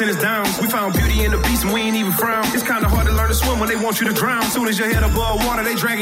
and his downs. We found beauty in the beast and we ain't even frown. It's kinda hard to learn to swim when they want you to drown. Soon as your head above water, they dragging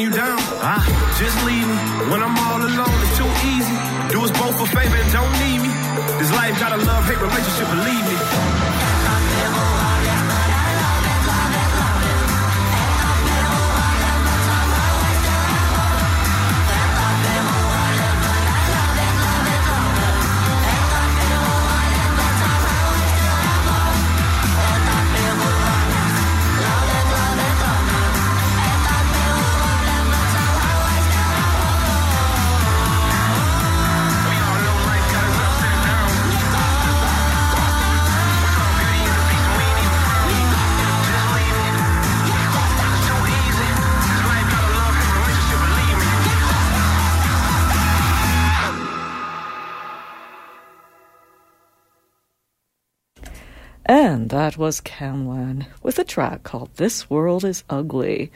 that was Camlann with a track called This World is Ugly.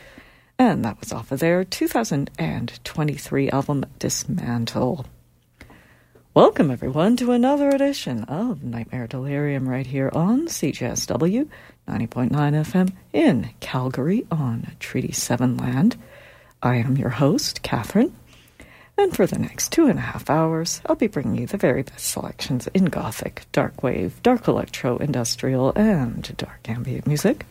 And that was off of their 2023 album Dismantle. Welcome, everyone, to another edition of Nightmare Delirium right here on CJSW 90.9 FM in Calgary on Treaty 7 land. I am your host, Catherine. And for the next two and a half hours, I'll be bringing you the very best selections in Gothic, Dark Wave, Dark Electro, Industrial, and Dark Ambient music.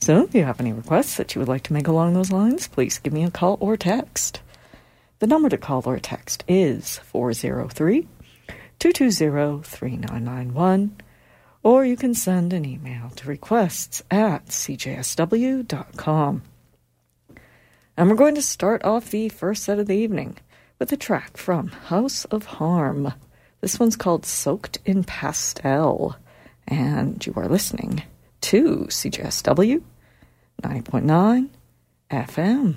So if you have any requests that you would like to make along those lines, please give me a call or text. The number to call or text is 403 220 3991, or you can send an email to requests at cjsw.com. And we're going to start off the first set of the evening with a track from House of Harm. This one's called Soaked in Pastel. And you are listening to CJSW 90.9 FM.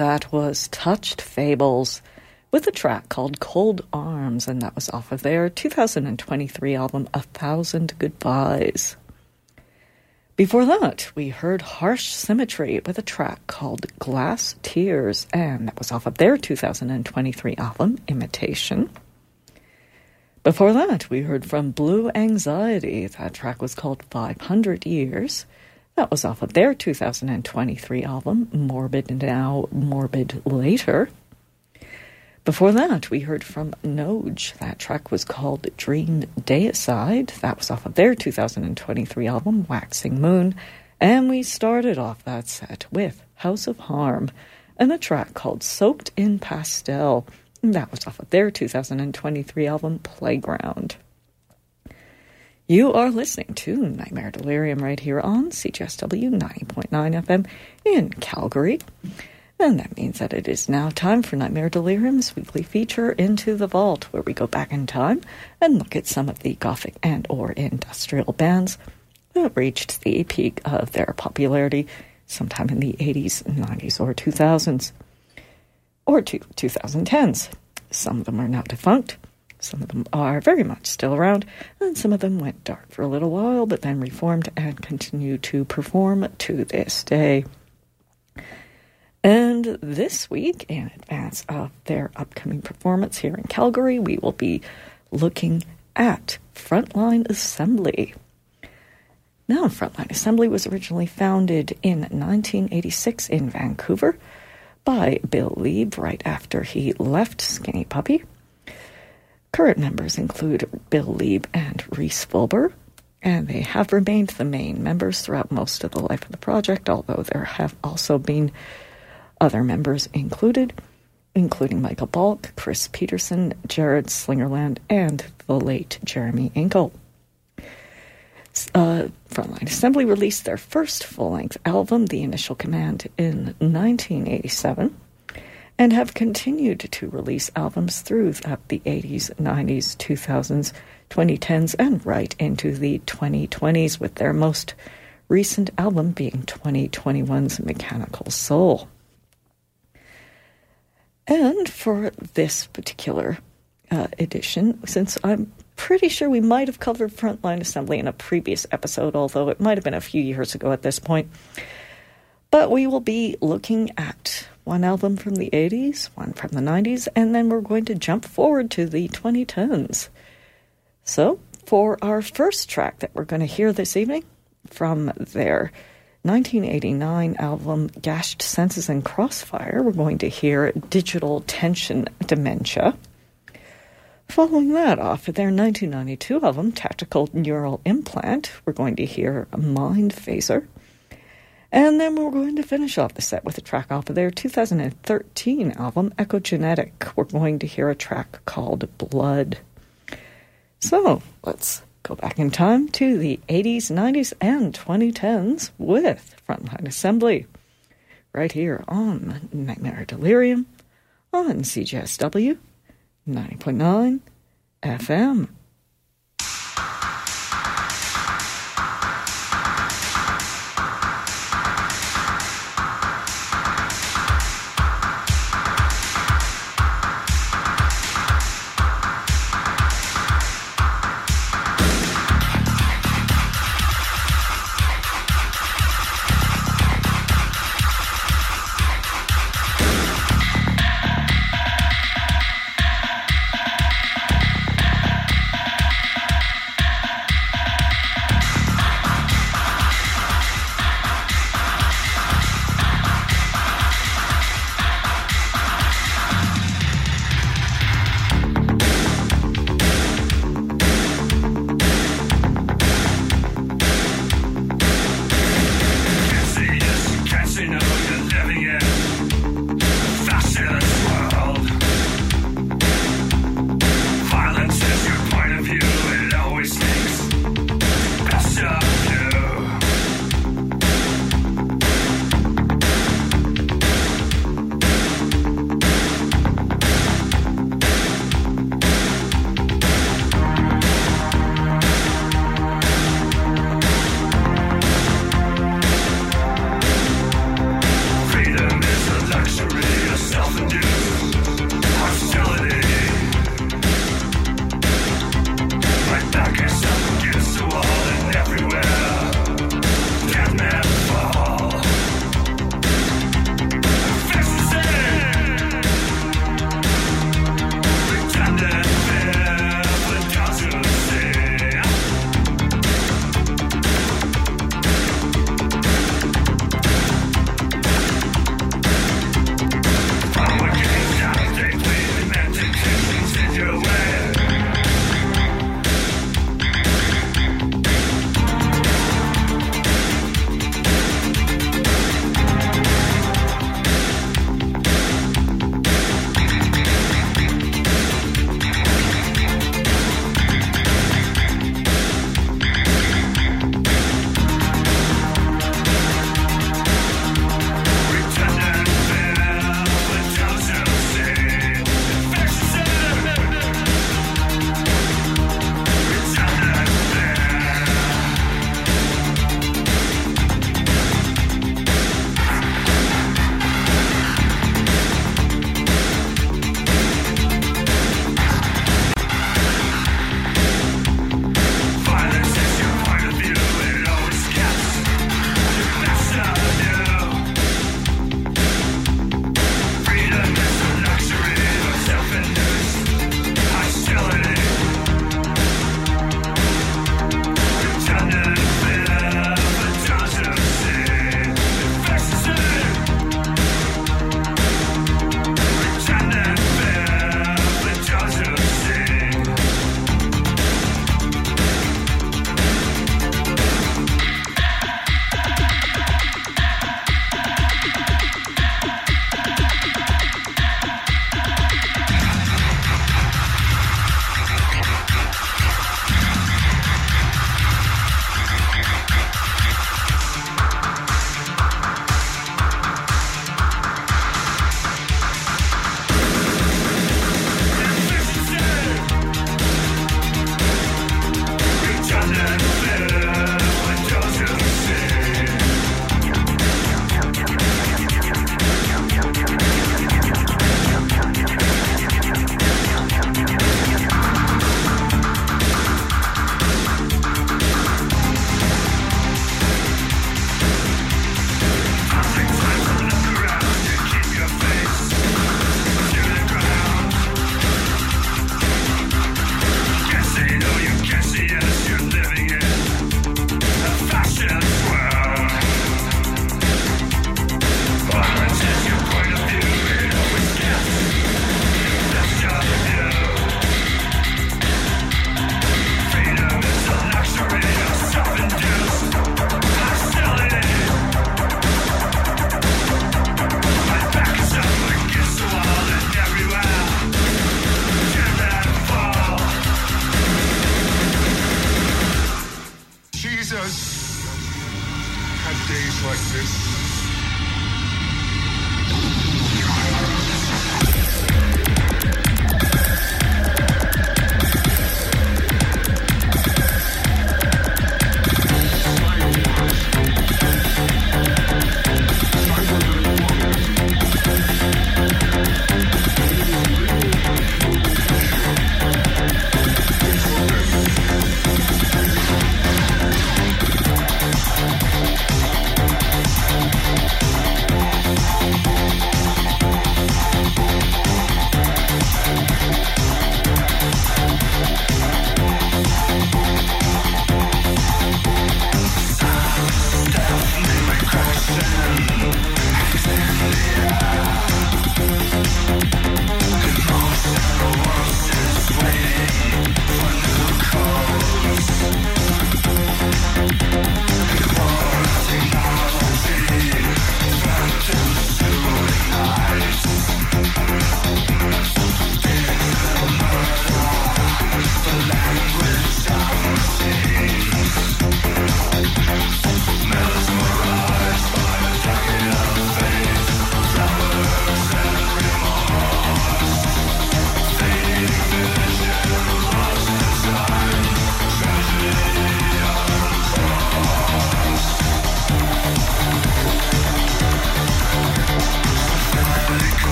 That was Touched Fables with a track called Cold Arms, and that was off of their 2023 album A Thousand Goodbyes. Before that, we heard Harsh Symmetry with a track called Glass Tears, and that was off of their 2023 album Imitation. Before that, we heard from Blu Anxxiety. That track was called 500 Years. That was off of their 2023 album, Morbid Now, Morbid Later. Before that, we heard from Noj. That track was called Dream Deicide. That was off of their 2023 album, Waxing Moon. And we started off that set with House of Harm and a track called Soaked in Pastel. That was off of their 2023 album, Playground. You are listening to Nightmare Delirium right here on CJSW 90.9 FM in Calgary. And that means that it is now time for Nightmare Delirium's weekly feature Into the Vault, where we go back in time and look at some of the gothic and or industrial bands that reached the peak of their popularity sometime in the 80s, 90s, or 2000s or to 2010s. Some of them are now defunct. Some of them are very much still around, and some of them went dark for a little while, but then reformed and continue to perform to this day. And this week, in advance of their upcoming performance here in Calgary, we will be looking at Frontline Assembly. Now, Frontline Assembly was originally founded in 1986 in Vancouver by Bill Leeb right after he left Skinny Puppy. Current members include Bill Leeb and Rhys Fulber, and they have remained the main members throughout most of the life of the project, although there have also been other members included, including Michael Balch, Chris Peterson, Jared Slingerland, and the late Jeremy Inkel uh, Frontline Assembly released their first full length album, The Initial Command, in 1987, and have continued to release albums throughout the 80s, 90s, 2000s, 2010s, and right into the 2020s, with their most recent album being 2021's Mechanical Soul. And for this particular uh, edition, since I'm pretty sure we might have covered Frontline Assembly in a previous episode, although it might have been a few years ago at this point. But we will be looking at one album from the 80s, one from the 90s, and then we're going to jump forward to the 2010s. So, for our first track that we're going to hear this evening from their 1989 album Gashed Senses and Crossfire, we're going to hear Digital Tension Dementia. Following that, off of their 1992 album, Tactical Neural Implant, we're going to hear Mind Phaser. And then we're going to finish off the set with a track off of their 2013 album, Echogenetic. We're going to hear a track called Blood. So let's go back in time to the 80s, 90s, and 2010s with Frontline Assembly right here on Nightmare Delirium on CJSW 90.9 FM.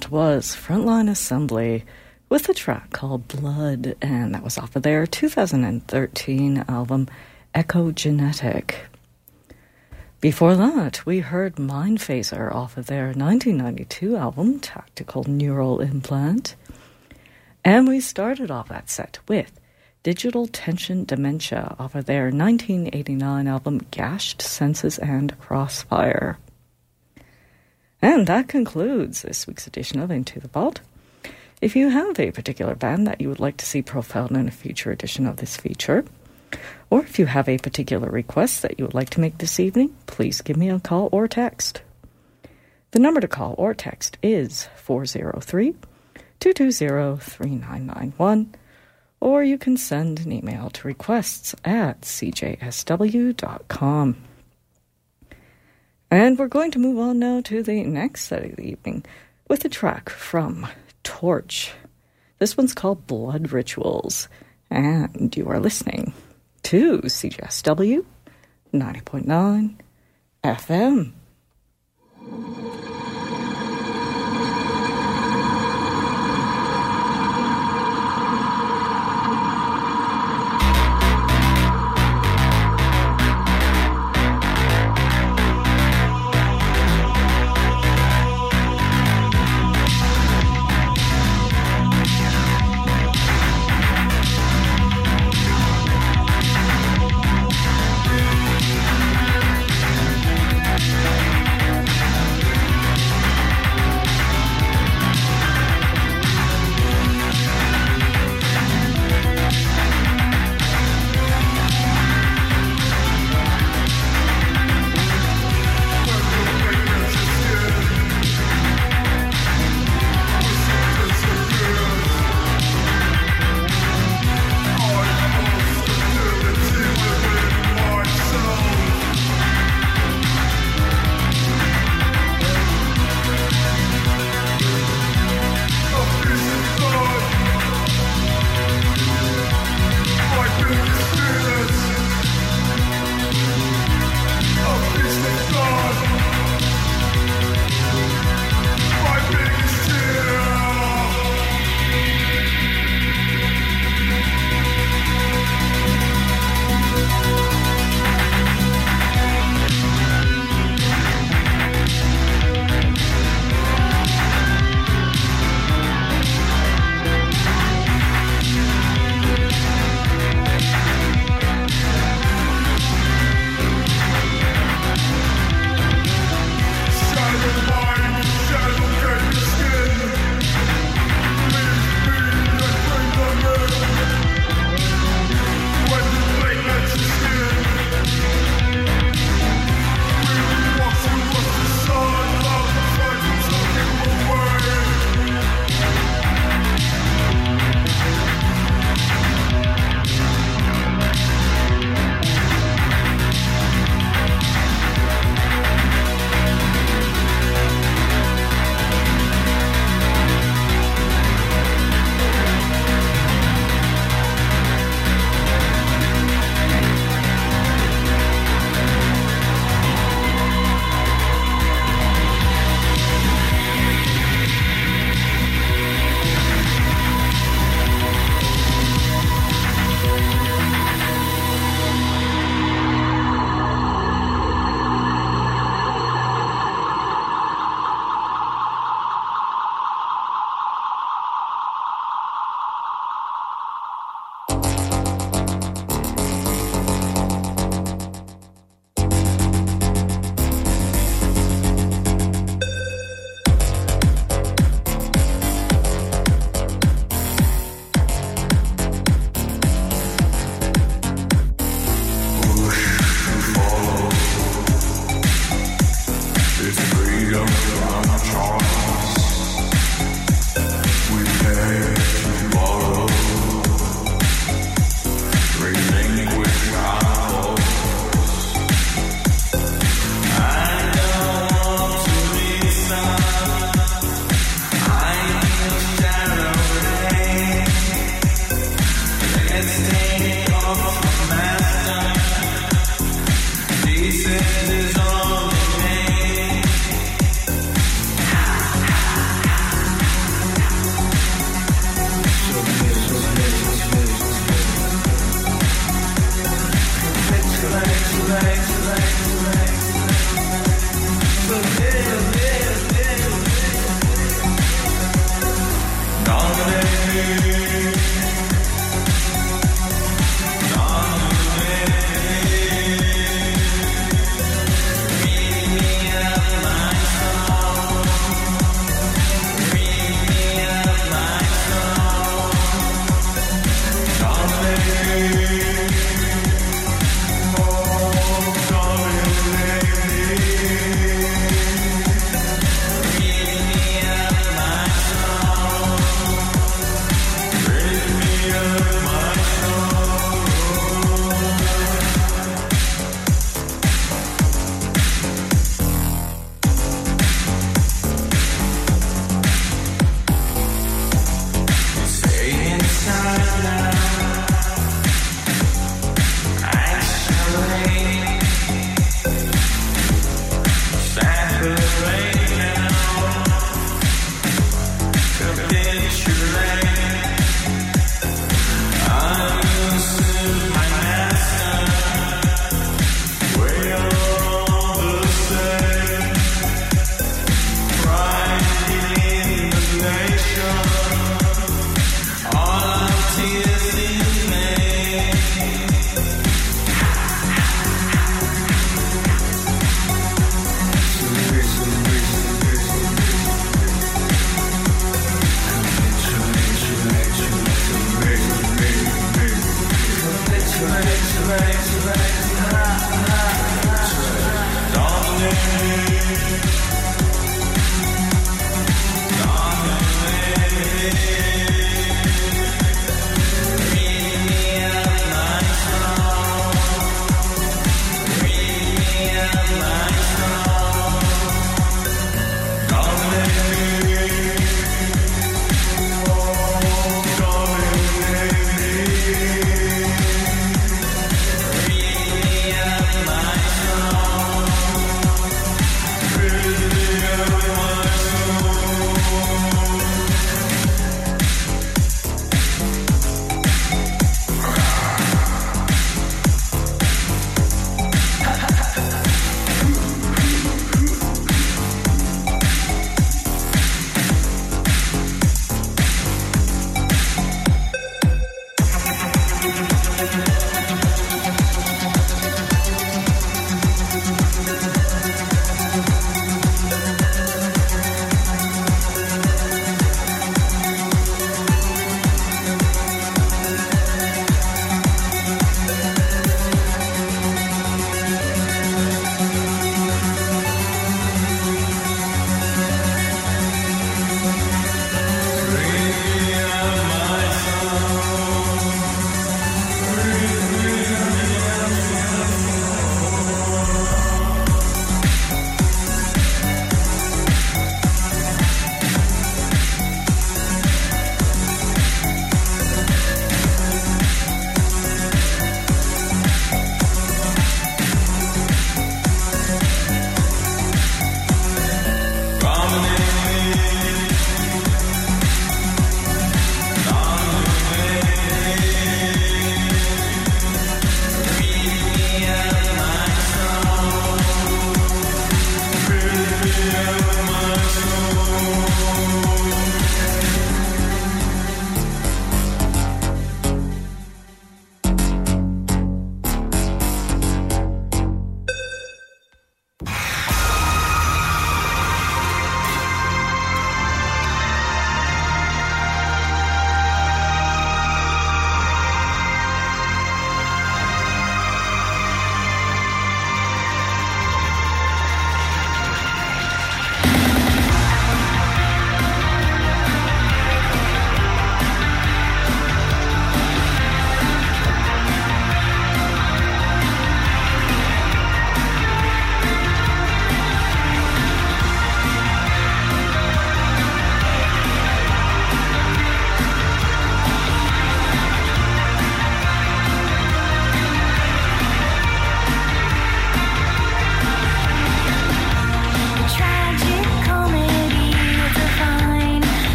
That was Frontline Assembly with a track called Blood, and that was off of their 2013 album Echogenetic. Before that, we heard Mind Phaser off of their 1992 album Tactical Neural Implant. And we started off that set with Digital Tension Dementia off of their 1989 album Gashed Senses and Crossfire. And that concludes this week's edition of Into the Vault. If you have a particular band that you would like to see profiled in a future edition of this feature, or if you have a particular request that you would like to make this evening, please give me a call or text. The number to call or text is 403 220 3991, or you can send an email to requests at cjsw.com. And we're going to move on now to the next set of the evening with a track from Torch. This one's called Blood Rituals, and you are listening to CJSW 90.9 FM.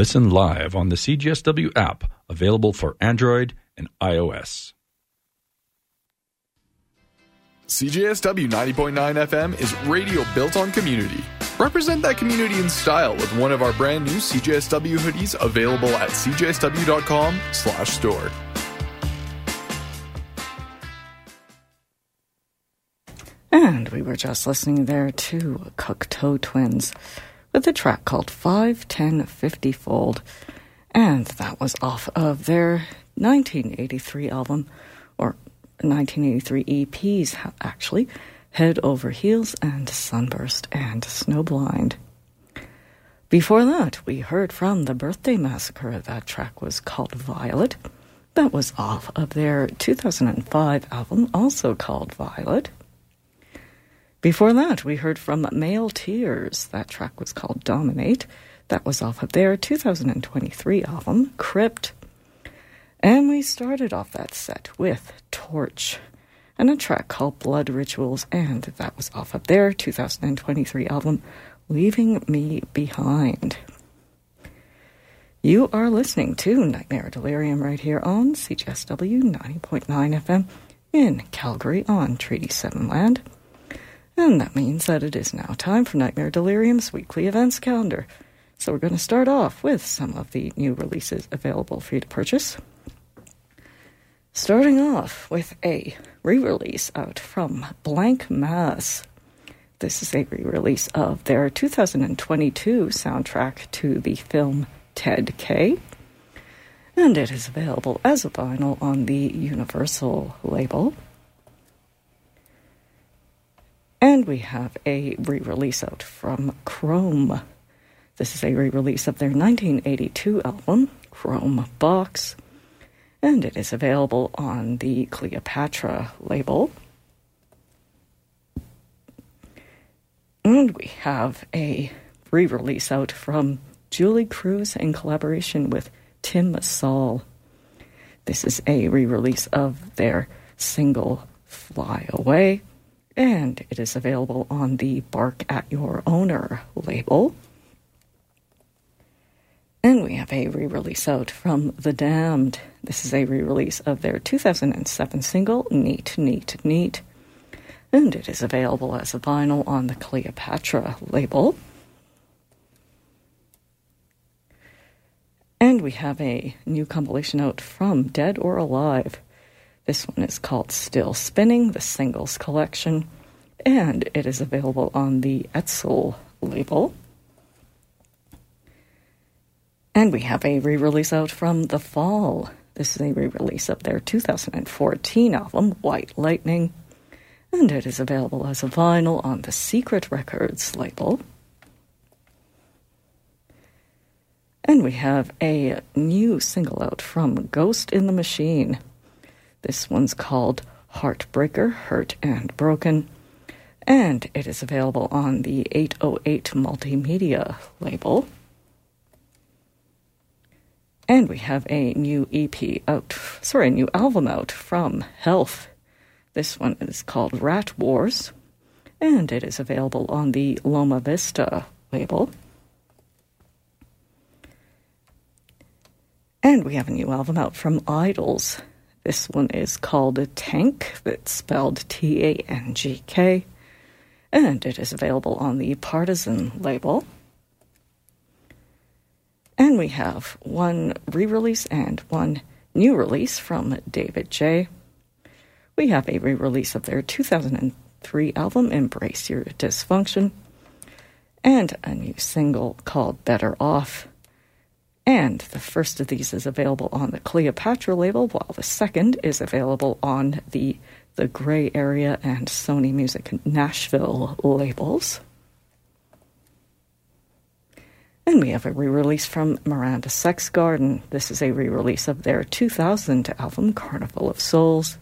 Listen live on the CJSW app, available for Android and iOS. CJSW 90.9 FM is radio built on community. Represent that community in style with one of our brand new CJSW hoodies available at cjsw.com/store. And we were just listening there to Cocteau Twins with a track called Five Ten Fiftyfold. And that was off of their 1983 album, or 1983 EPs, actually, Head Over Heels and Sunburst and Snowblind. Before that, we heard from the Birthday Massacre. That track was called Violet. That was off of their 2005 album, also called Violet. Before that, we heard from Male Tears. That track was called Domin8. That was off of their 2023 album, Crypt. And we started off that set with Torch and a track called Blood Rituals, and that was off of their 2023 album, Leaving Me Behind. You are listening to Nightmare Delirium right here on CJSW 90.9 FM in Calgary on Treaty 7 land. And that means that it is now time for Nightmare Delirium's weekly events calendar. So we're going to start off with some of the new releases available for you to purchase. Starting off with a re release out from Blanck Mass. This is a re release of their 2022 soundtrack to the film Ted K. And it is available as a vinyl on the Universal label. And we have a re release out from Chrome. This is a re release of their 1982 album, Chrome Box, and it is available on the Cleopatra label. And we have a re release out from Julee Cruise in collaboration with Tim Saul. This is a re release of their single Fly Away and it is available on the Bark at Your Owner label. And we have a re release out from The Damned. This is a re release of their 2007 single, Neat, Neat, Neat. And it is available as a vinyl on the Cleopatra label. And we have a new compilation out from Dead or Alive. This one is called Still Spinning, the Singles Collection, and it is available on the Edsel label. And we have a re release out from The Fall. This is a re release of their 2014 album, White Lightning, and it is available as a vinyl on the Secret Records label. And we have a new single out from Ghost in the Machine. This one's called Heartbreaker, Hurt and Broken, and it is available on the 808 Multimedia label. And we have a new EP out, sorry, a new album out from Health. This one is called Rat Wars, and it is available on the Loma Vista label. And we have a new album out from IDLES. This one is called a Tangk, that's spelled T A N G K, and it is available on the Partisan label. And we have one re release and one new release from David J. We have a re release of their 2003 album, Embrace Your Dysfunction, and a new single called Better Off. And the first of these is available on the Cleopatra label, while the second is available on the the Gray Area and Sony Music Nashville labels. And we have a re release from Miranda Sex Garden. This is a re release of their 2000 album, Carnival of Souls,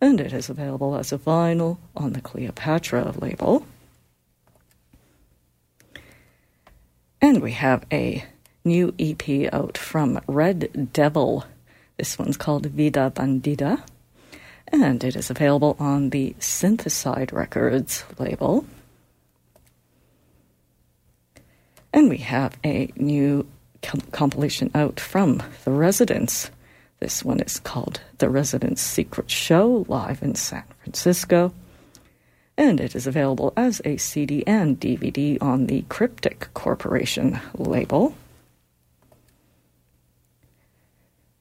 and it is available as a vinyl on the Cleopatra label. And we have a new EP out from Red Devil. This one's called Vida Bandida, and it is available on the Syntheside Records label. And we have a new compilation out from The Residents. This one is called The Residents Secret Show, live in San Francisco. And it is available as a CD and DVD on the Cryptic Corporation label.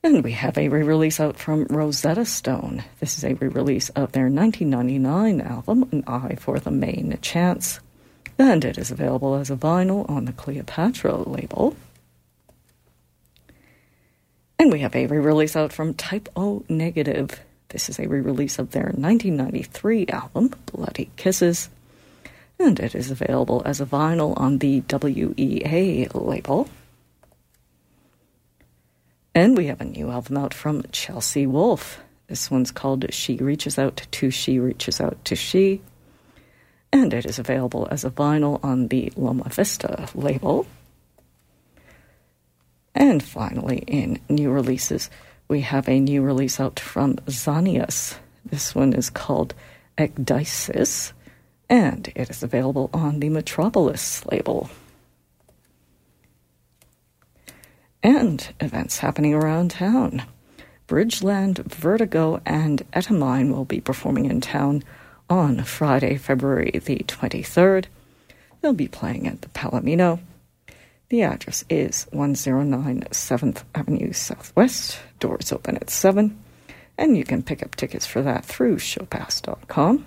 And we have a re release out from Rosetta Stone. This is a re release of their 1999 album, An Eye for the Main Chance. And it is available as a vinyl on the Cleopatra label. And we have a re release out from Type O Negative. This is a re release of their 1993 album, Bloody Kisses. And it is available as a vinyl on the WEA label. And we have a new album out from Chelsea Wolfe. This one's called She Reaches Out to She Reaches Out to She. And it is available as a vinyl on the Loma Vista label. And finally, in new releases, we have a new release out from Zanias. This one is called Ecdysis, and it is available on the Metropolis label. And events happening around town. Bridgeland, Vertigo, and Etamine will be performing in town on Friday, February the 23rd. They'll be playing at the Palomino. The address is 109 7th Avenue Southwest. Doors open at 7, and you can pick up tickets for that through showpass.com.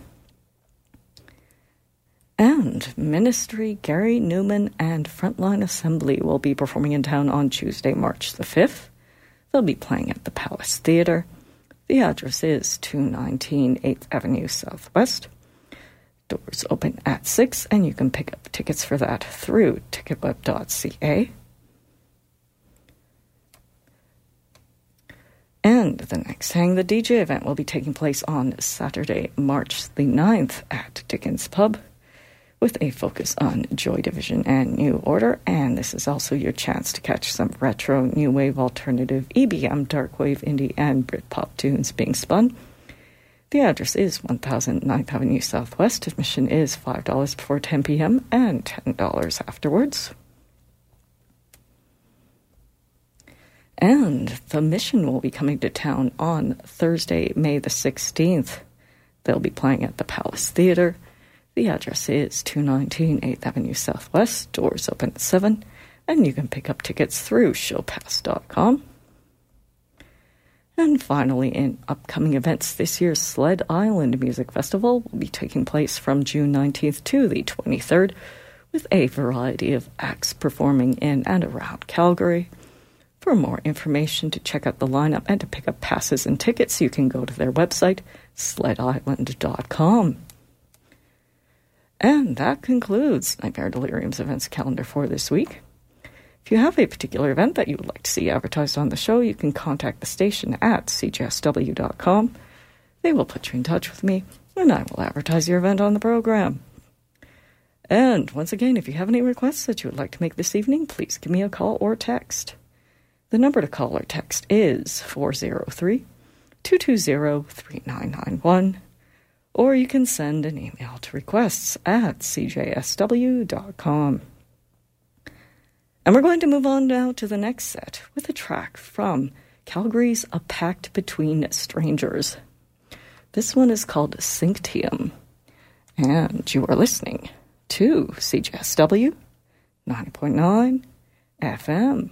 And Ministry, Gary Numan and Front Line Assembly will be performing in town on Tuesday, March the 5th. They'll be playing at the Palace Theater. The address is 219 8th Avenue Southwest. Doors open at 6, and you can pick up tickets for that through ticketweb.ca. And the next Hang the DJ event will be taking place on Saturday, March the 9th at Dickens Pub with a focus on Joy Division and New Order. And this is also your chance to catch some retro, new wave, alternative, EBM, dark wave, indie, and Britpop tunes being spun. The address is 1009th Avenue Southwest. Admission is $5 before 10 p.m. and $10 afterwards. And the mission will be coming to town on Thursday, May the 16th. They'll be playing at the Palace Theater. The address is 219 8th Avenue Southwest. Doors open at 7, and you can pick up tickets through showpass.com. And finally, in upcoming events, this year's Sled Island Music Festival will be taking place from June 19th to the 23rd, with a variety of acts performing in and around Calgary. For more information to check out the lineup and to pick up passes and tickets, you can go to their website, sledisland.com. And that concludes Nightmare Delirium's events calendar for this week. If you have a particular event that you would like to see advertised on the show, you can contact the station at cjsw.com. They will put you in touch with me, and I will advertise your event on the program. And once again, if you have any requests that you would like to make this evening, please give me a call or text. The number to call or text is 403 220 3991 or you can send an email to requests at cjsw.com. And we're going to move on now to the next set with a track from Calgary's A Pact Between Strangers. This one is called Syncytium, and you are listening to CJSW 90.9 FM.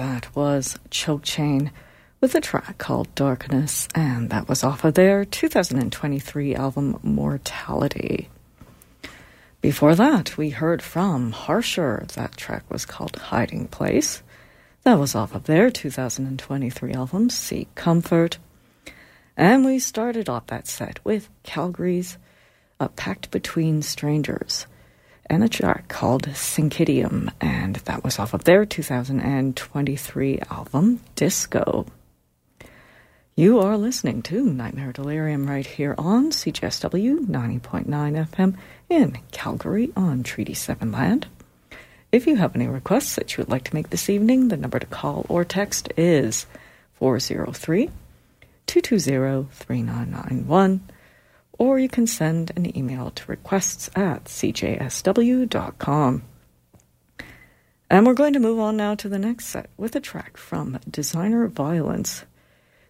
That was Choke Chain with a track called Darkness, and that was off of their 2023 album Mortality. Before that, we heard from Harsh R. That track was called Hiding Place. That was off of their 2023 album, Seek Comfort. And we started off that set with Calgary's A Pact Between Strangers and a track called Syncytium, and that was off of their 2023 album, Disco. You are listening to Nightmare Delirium right here on CJSW 90.9 FM in Calgary on Treaty 7 land. If you have any requests that you would like to make this evening, the number to call or text is 403 220 3991, or you can send an email to requests at cjsw.com. And we're going to move on now to the next set with a track from Designer Violence.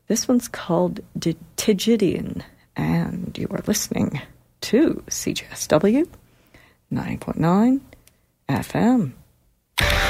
This one's called Tijdlijn, and you are listening to CJSW 9.9 FM.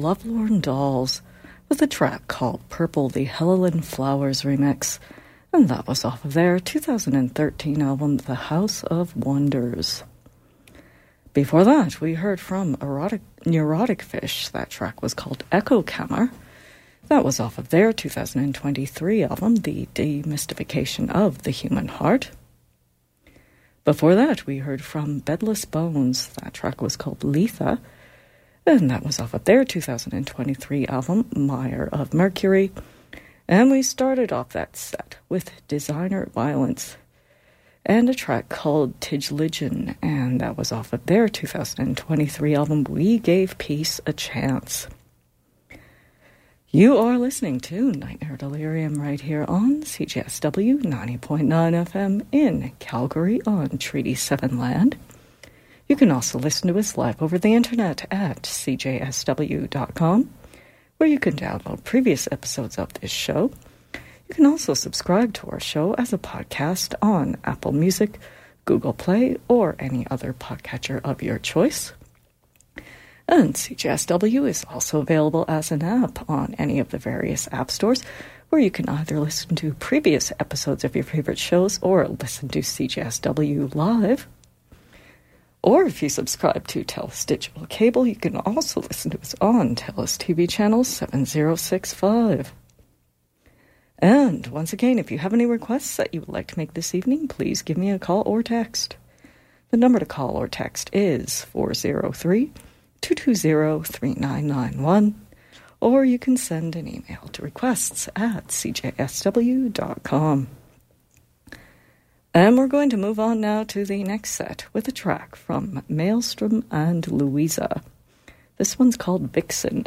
Lovelorn Dolls with a track called Purple, the Helalyn Flowers remix. And that was off of their 2013 album, The House of Wonders. Before that, we heard from Erotic, Neuroticfish. That track was called Echokammer. That was off of their 2023 album, The Demystification of the Human Heart. Before that, we heard from Bedless Bones. That track was called Litha, and that was off of their 2023 album, Mire of Mercury. And we started off that set with Designer Violence and a track called Tijdlijn, and that was off of their 2023 album, We Gave Peace a Chance. You are listening to Nightmare Delirium right here on CJSW 90.9 FM in Calgary on Treaty 7 land. You can also listen to us live over the internet at cjsw.com, where you can download previous episodes of this show. You can also subscribe to our show as a podcast on Apple Music, Google Play, or any other podcatcher of your choice. And CJSW is also available as an app on any of the various app stores where you can either listen to previous episodes of your favorite shows or listen to CJSW live. Or if you subscribe to TELUS Digital Cable, you can also listen to us on TELUS TV channel 7065. And once again, if you have any requests that you would like to make this evening, please give me a call or text. The number to call or text is 403 220 3991, or you can send an email to requests at cjsw.com. And we're going to move on now to the next set with a track from Maelstrom and Louisahhh. This one's called Vixen,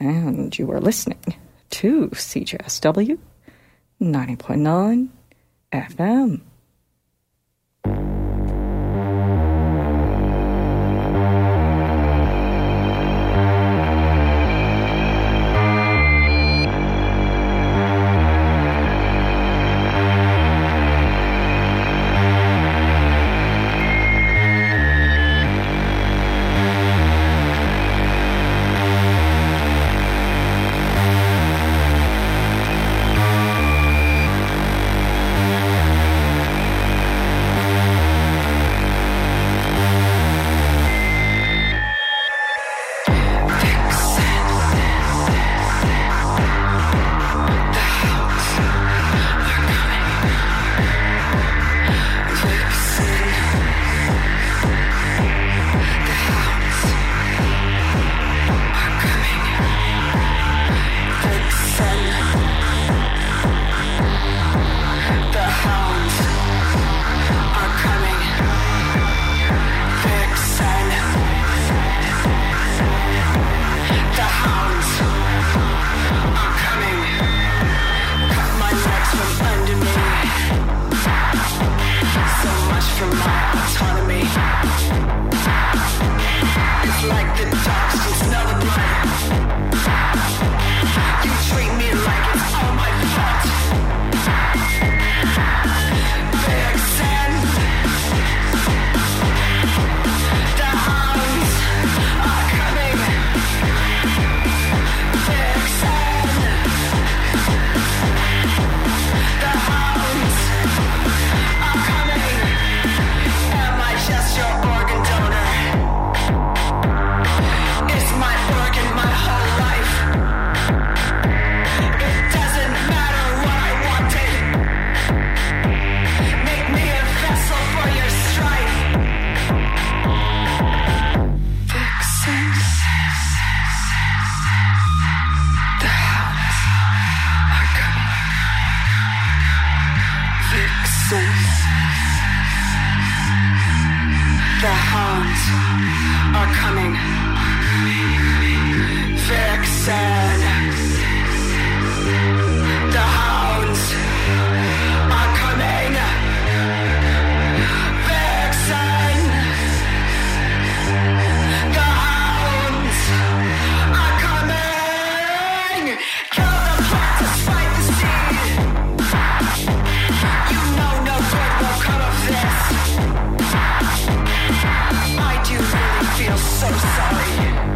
and you are listening to CJSW 90.9 FM. feel so sorry.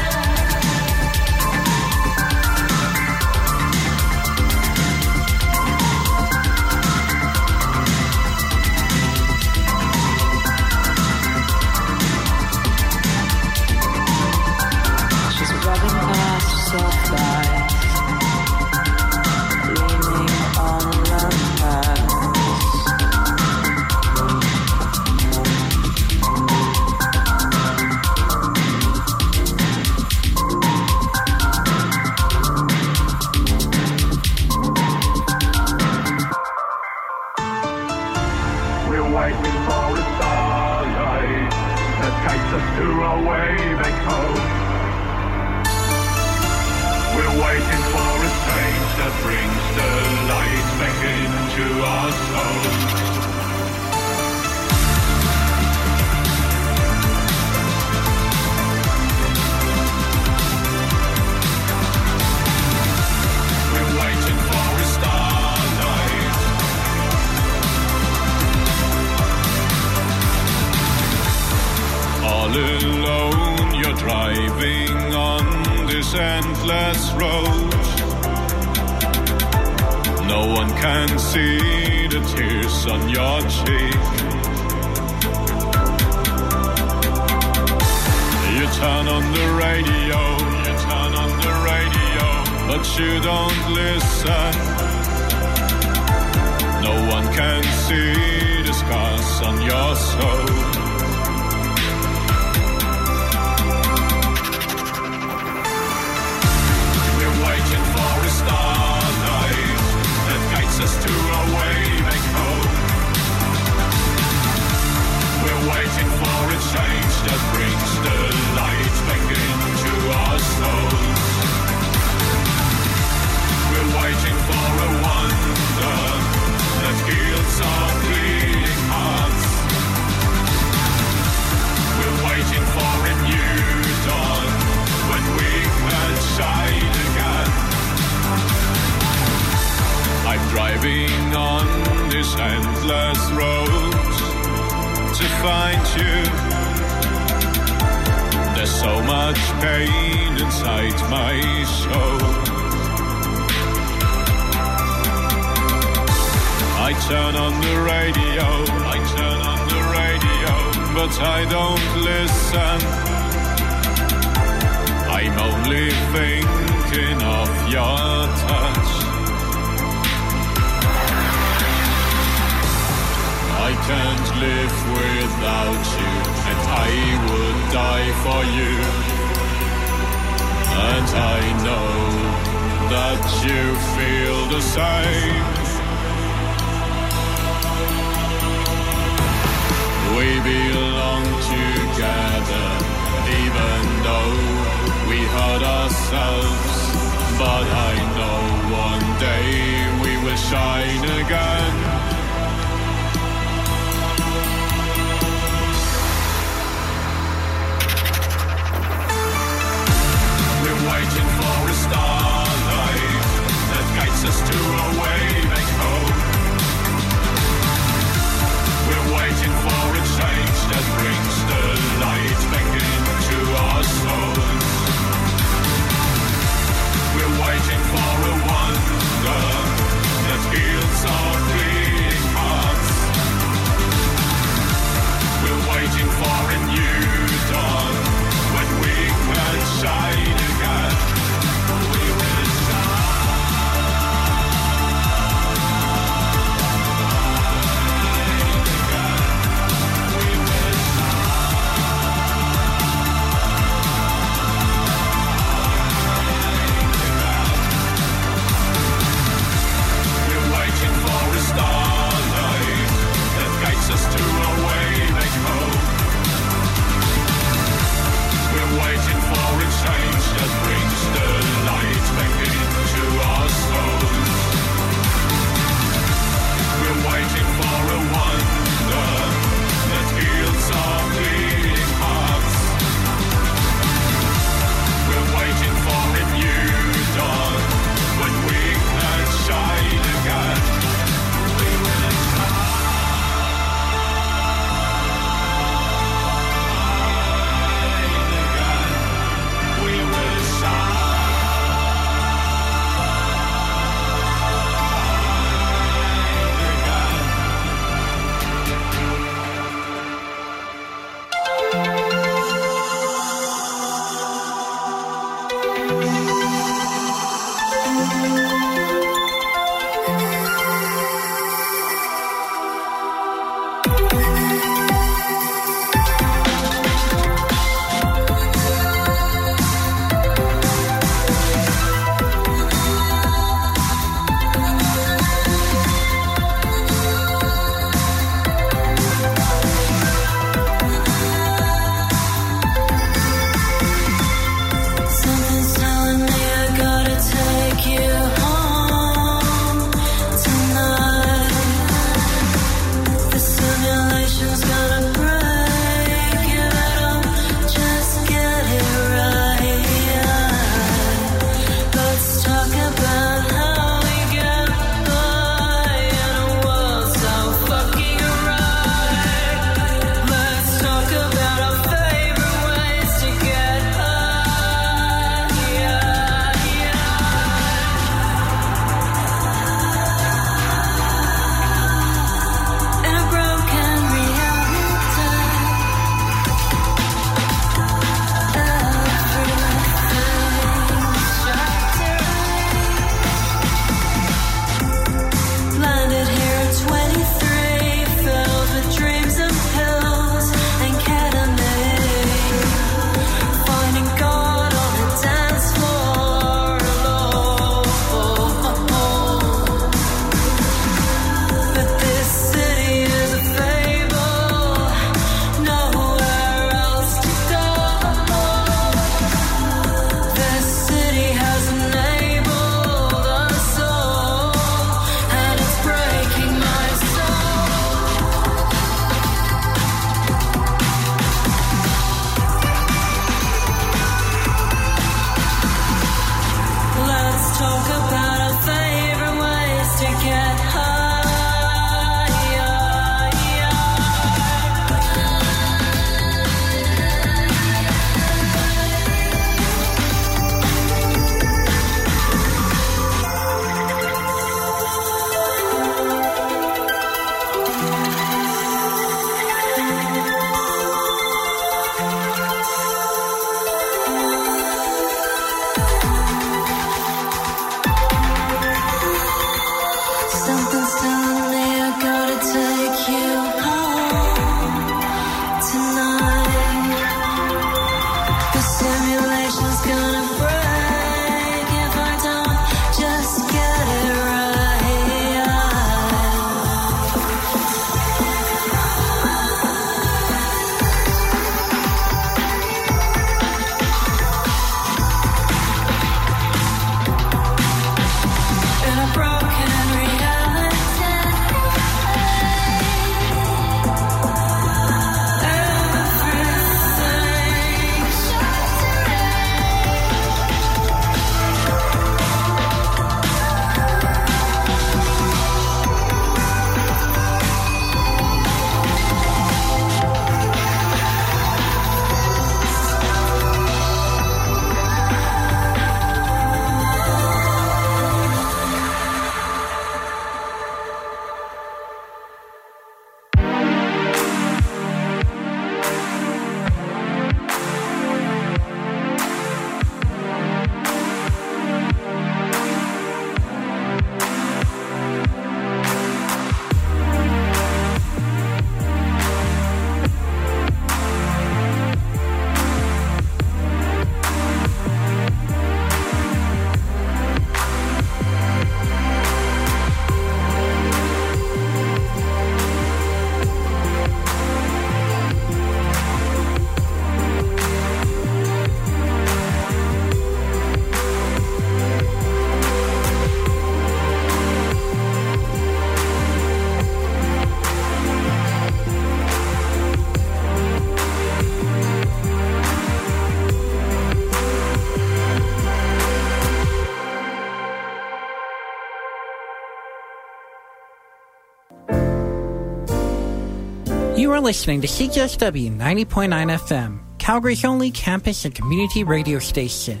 Listening to CJSW 90.9 FM, Calgary's only campus and community radio station.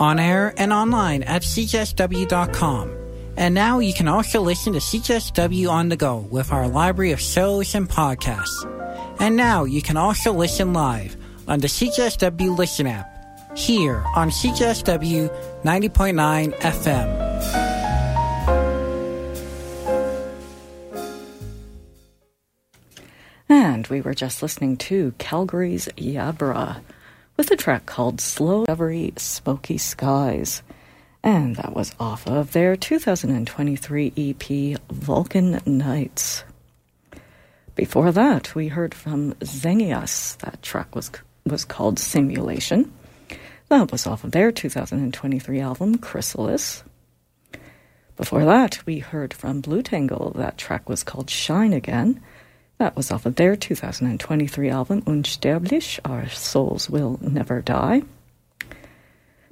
On air and online at CJSW.com. And now you can also listen to CJSW on the go with our library of shows and podcasts. And now you can also listen live on the CJSW Listen app here on CJSW 90.9 FM. We were just listening to Calgary's Yabra with a track called Slow Every Smokey Skyze. And that was off of their 2023 EP Vulcan Nights. Before that, we heard from Zanias. That track was was called Simulation. That was off of their 2023 album Chrysalis. Before that, we heard from Blutengel. That track was called Shine Again. That was off of their 2023 album Unsterblich, Our Souls Will Never Die.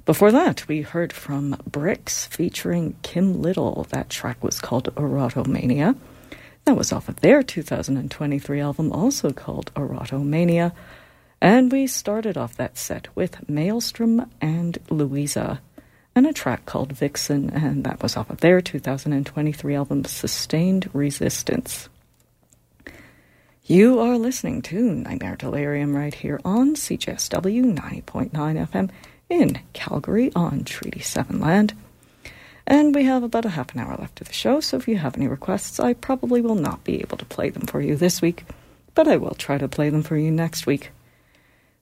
Before that, we heard from Brixx featuring Kim Little. That track was called Erotomania. That was off of their 2023 album, also called Erotomania. And we started off that set with Maelstrom and Louisahhh, and a track called Vixen, and that was off of their 2023 album Sustained Resistance. You are listening to Nightmare Delirium right here on CJSW 90.9 FM in Calgary on Treaty 7 land. And we have about a half an hour left of the show, so if you have any requests, I probably will not be able to play them for you this week, but I will try to play them for you next week.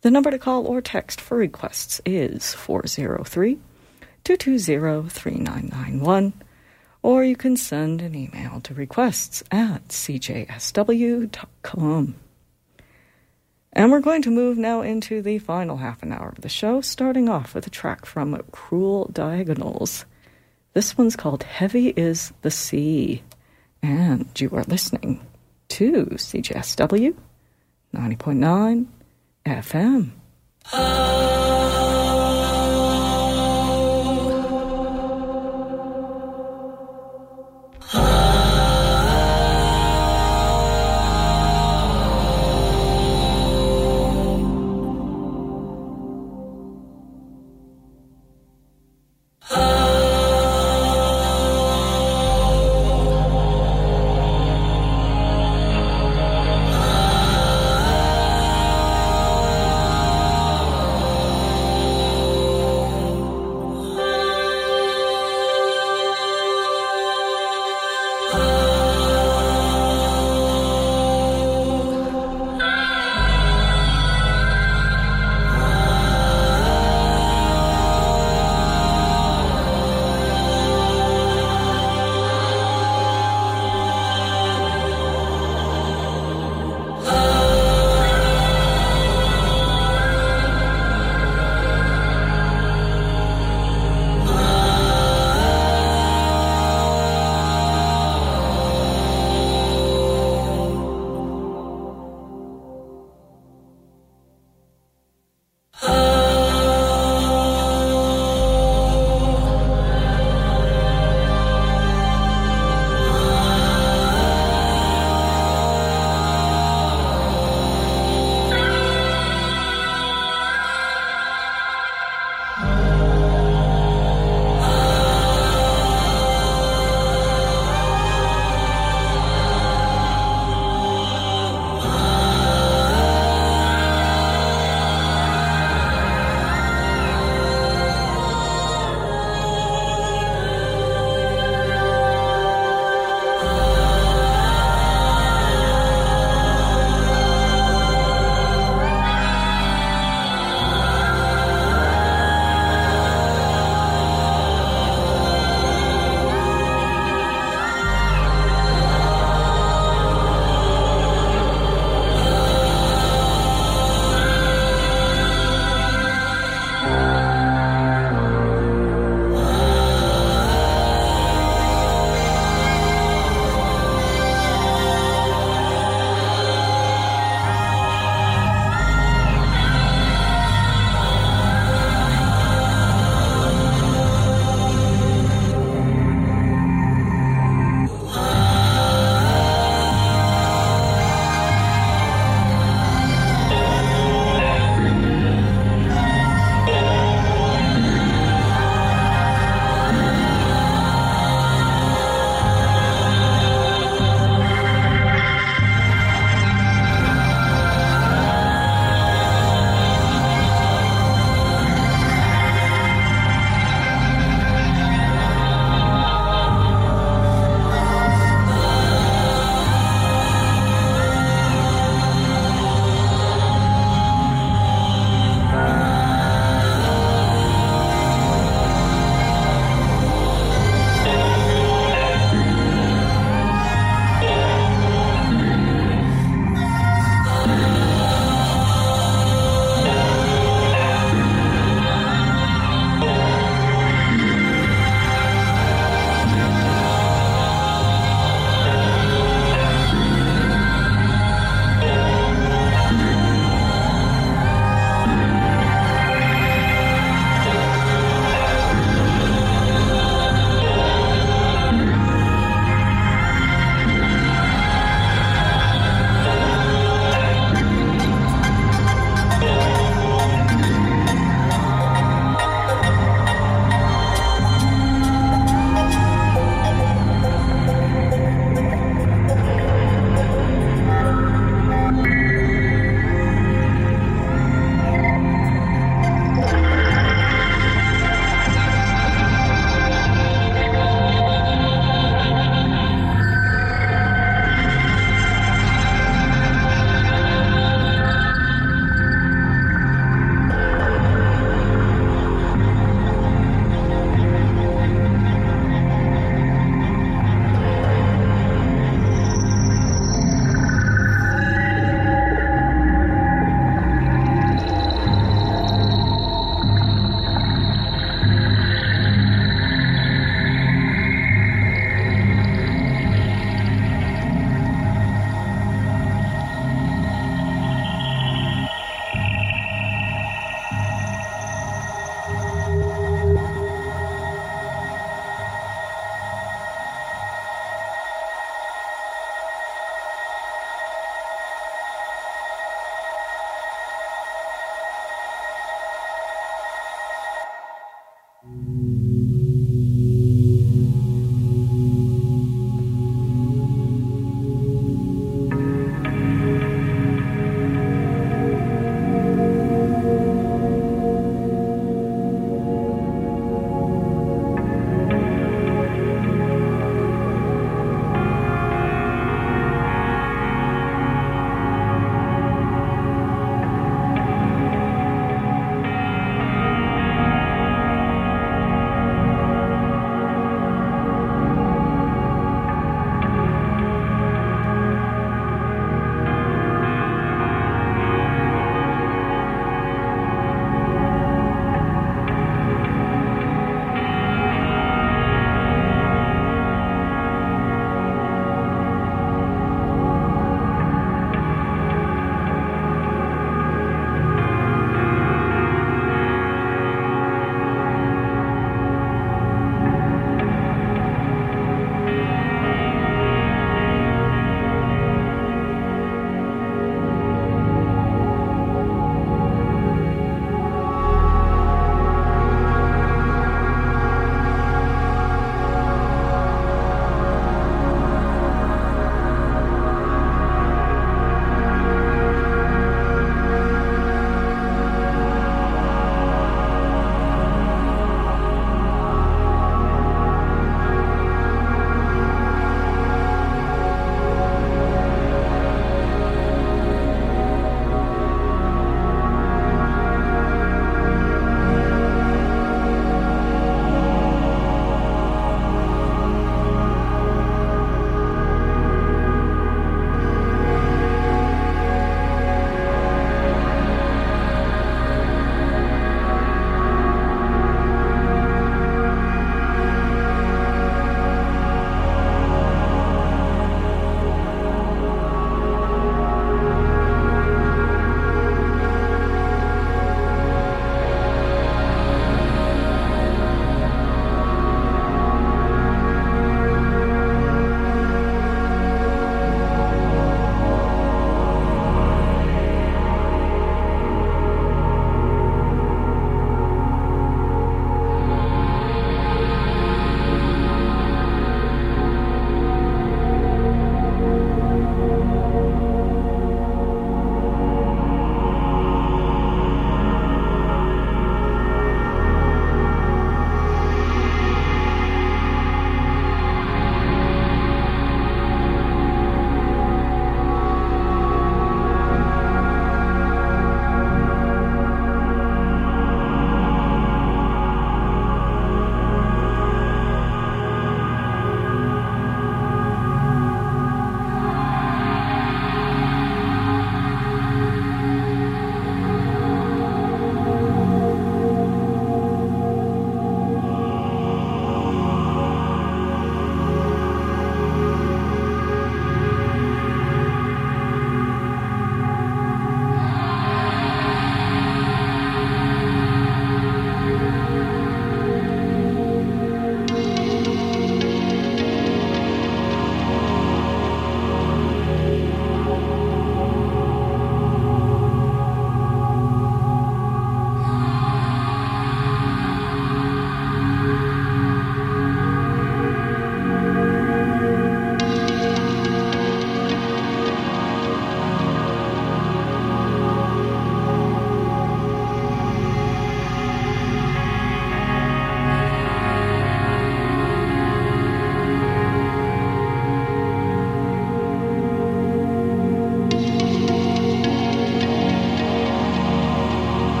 The number to call or text for requests is 403 220 3991, or you can send an email to requests at cjsw.com. And we're going to move now into the final half an hour of the show, starting off with a track from Cruel Diagonals. This one's called Heavy is the Sea, and you are listening to CJSW 90.9 FM. Ah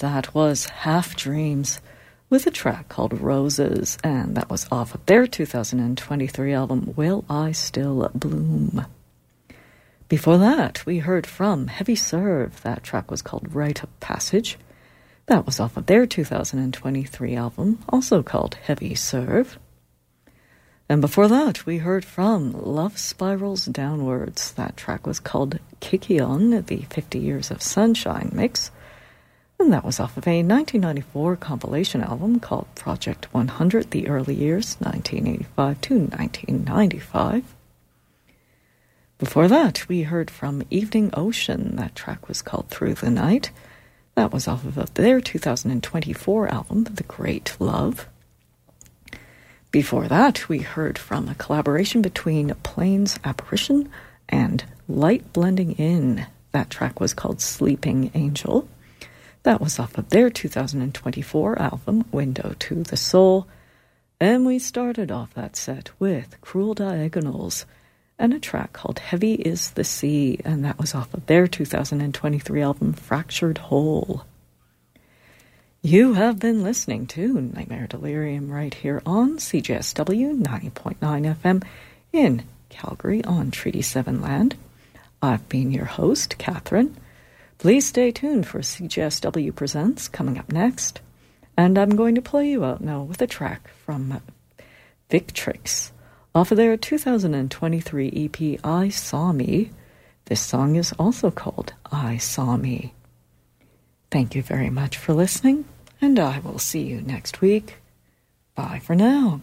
that was Half Dreams with a track called Roses, and that was off of their 2023 album, Will I Still Bloom? Before that, we heard from Hevvy Serve. That track was called Rite of Passage. That was off of their 2023 album, also called Hevvy Serve. And before that, we heard from Love Spirals Downwards. That track was called Kykeon, the 50 Years of Sunshine mix. And that was off of a 1994 compilation album called Projekt 100 The Early Years, 1985 to 1995. Before that, we heard from Evening Ocean. That track was called Through the Night. That was off of their 2024 album, The Great Love. Before that, we heard from a collaboration between Plains Apparition and Light Blending In. That track was called Sleeping Angel. That was off of their 2024 album, Window to the Soul. And we started off that set with Cruel Diagonals and a track called Heavy is the Sea, and that was off of their 2023 album, Fractured Whole. You have been listening to Nightmare Delirium right here on CJSW 90.9 FM in Calgary on Treaty 7 land. I've been your host, Catherine. Please stay tuned for CJSW Presents coming up next. And I'm going to play you out now with a track from Victrix off of their 2023 EP I Saw Me. This song is also called I Saw Me. Thank you very much for listening, and I will see you next week. Bye for now.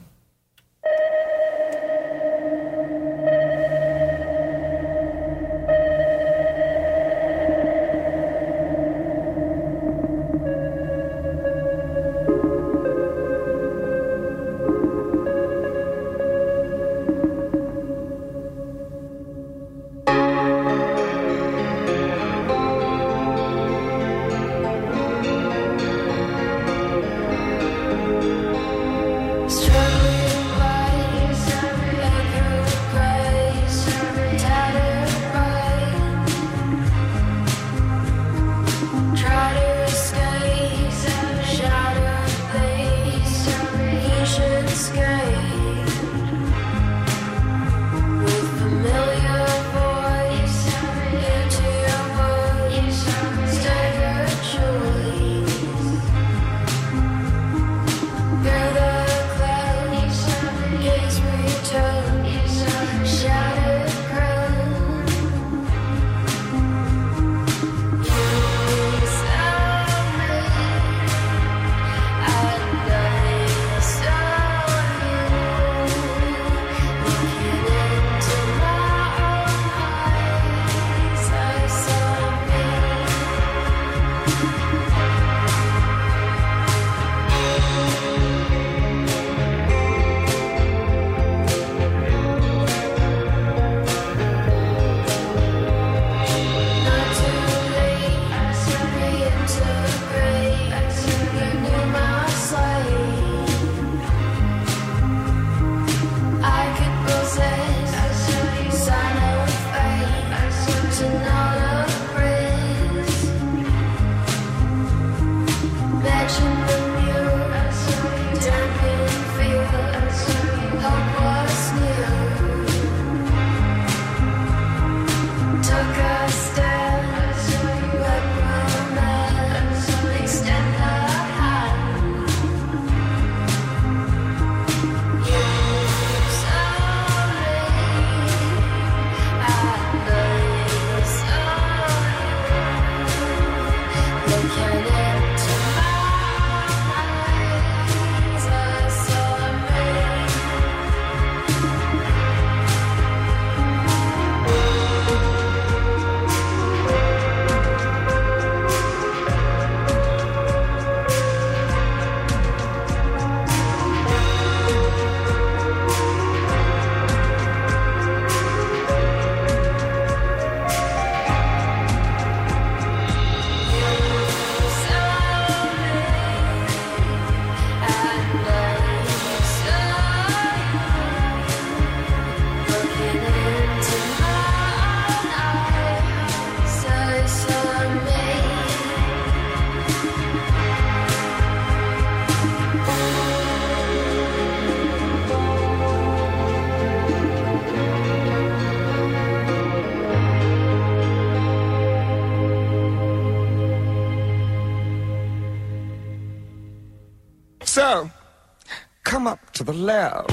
The lab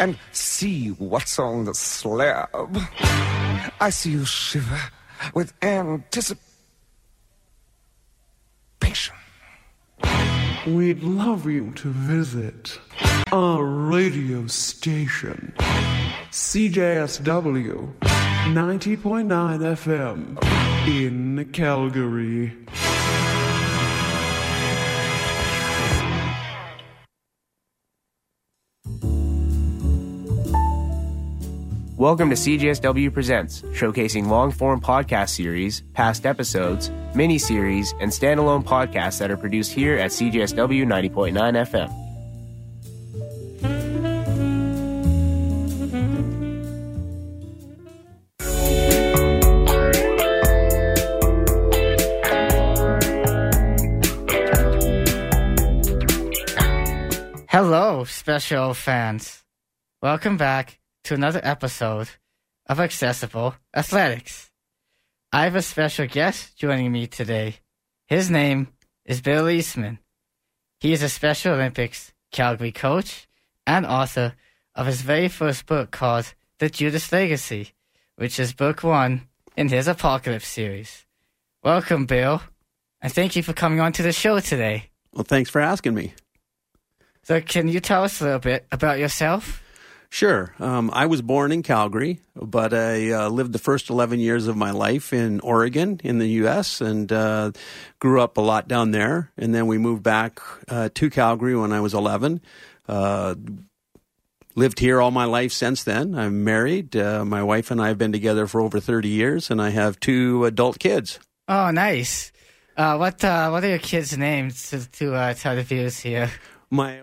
and see what's on the slab. I see you shiver with anticipation. We'd love you to visit our radio station, CJSW 90.9 FM in Calgary. Welcome to CJSW Presents, showcasing long form podcast series, past episodes, mini series, and standalone podcasts that are produced here at CJSW 90.9 FM. Hello, special fans. Welcome back to another episode of Accessible Athletics. I have a special guest joining me today. His name is Bill Eastman. He is a Special Olympics Calgary coach and author of his very first book called The Judas Legacy, which is book one in his Apocalypse series. Welcome, Bill, and thank you for coming on to the show today. Well, thanks for asking me. So, can you tell us a little bit about yourself? Sure. Um, I was born in Calgary, but I uh, lived the first 11 years of my life in Oregon in the U.S. and uh, grew up a lot down there. And then we moved back uh, to Calgary when I was 11. Uh, lived here all my life since then. I'm married. Uh, my wife and I have been together for over 30 years, and I have two adult kids. Oh, nice. Uh, what uh, what are your kids' names to, to uh, tell the viewers here? My